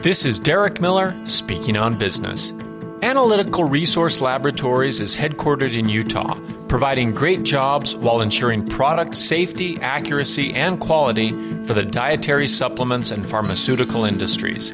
This is Derek Miller speaking on business. Analytical Resource Laboratories is headquartered in Utah, providing great jobs while ensuring product safety, accuracy, and quality for the dietary supplements and pharmaceutical industries.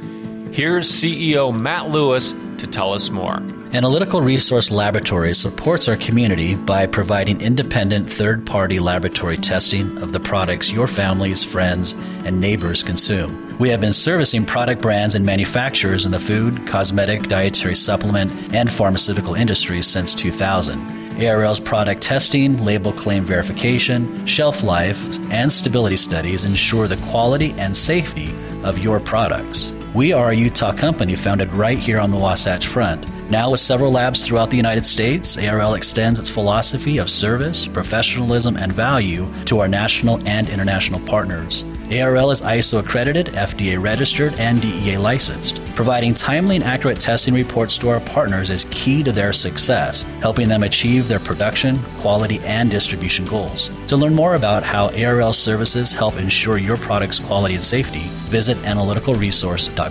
Here's CEO Matt Lewis to tell us more. Analytical Resource Laboratories supports our community by providing independent third party laboratory testing of the products your families, friends, and neighbors consume. We have been servicing product brands and manufacturers in the food, cosmetic, dietary supplement, and pharmaceutical industries since 2000. ARL's product testing, label claim verification, shelf life, and stability studies ensure the quality and safety of your products. We are a Utah company founded right here on the Wasatch Front. Now, with several labs throughout the United States, ARL extends its philosophy of service, professionalism, and value to our national and international partners. ARL is ISO accredited, FDA registered, and DEA licensed. Providing timely and accurate testing reports to our partners is key to their success, helping them achieve their production, quality, and distribution goals. To learn more about how ARL services help ensure your product's quality and safety, visit analyticalresource.com.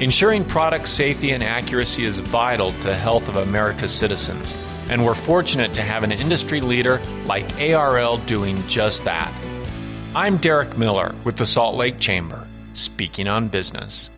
Ensuring product safety and accuracy is vital to the health of America's citizens, and we're fortunate to have an industry leader like ARL doing just that. I'm Derek Miller with the Salt Lake Chamber, speaking on business.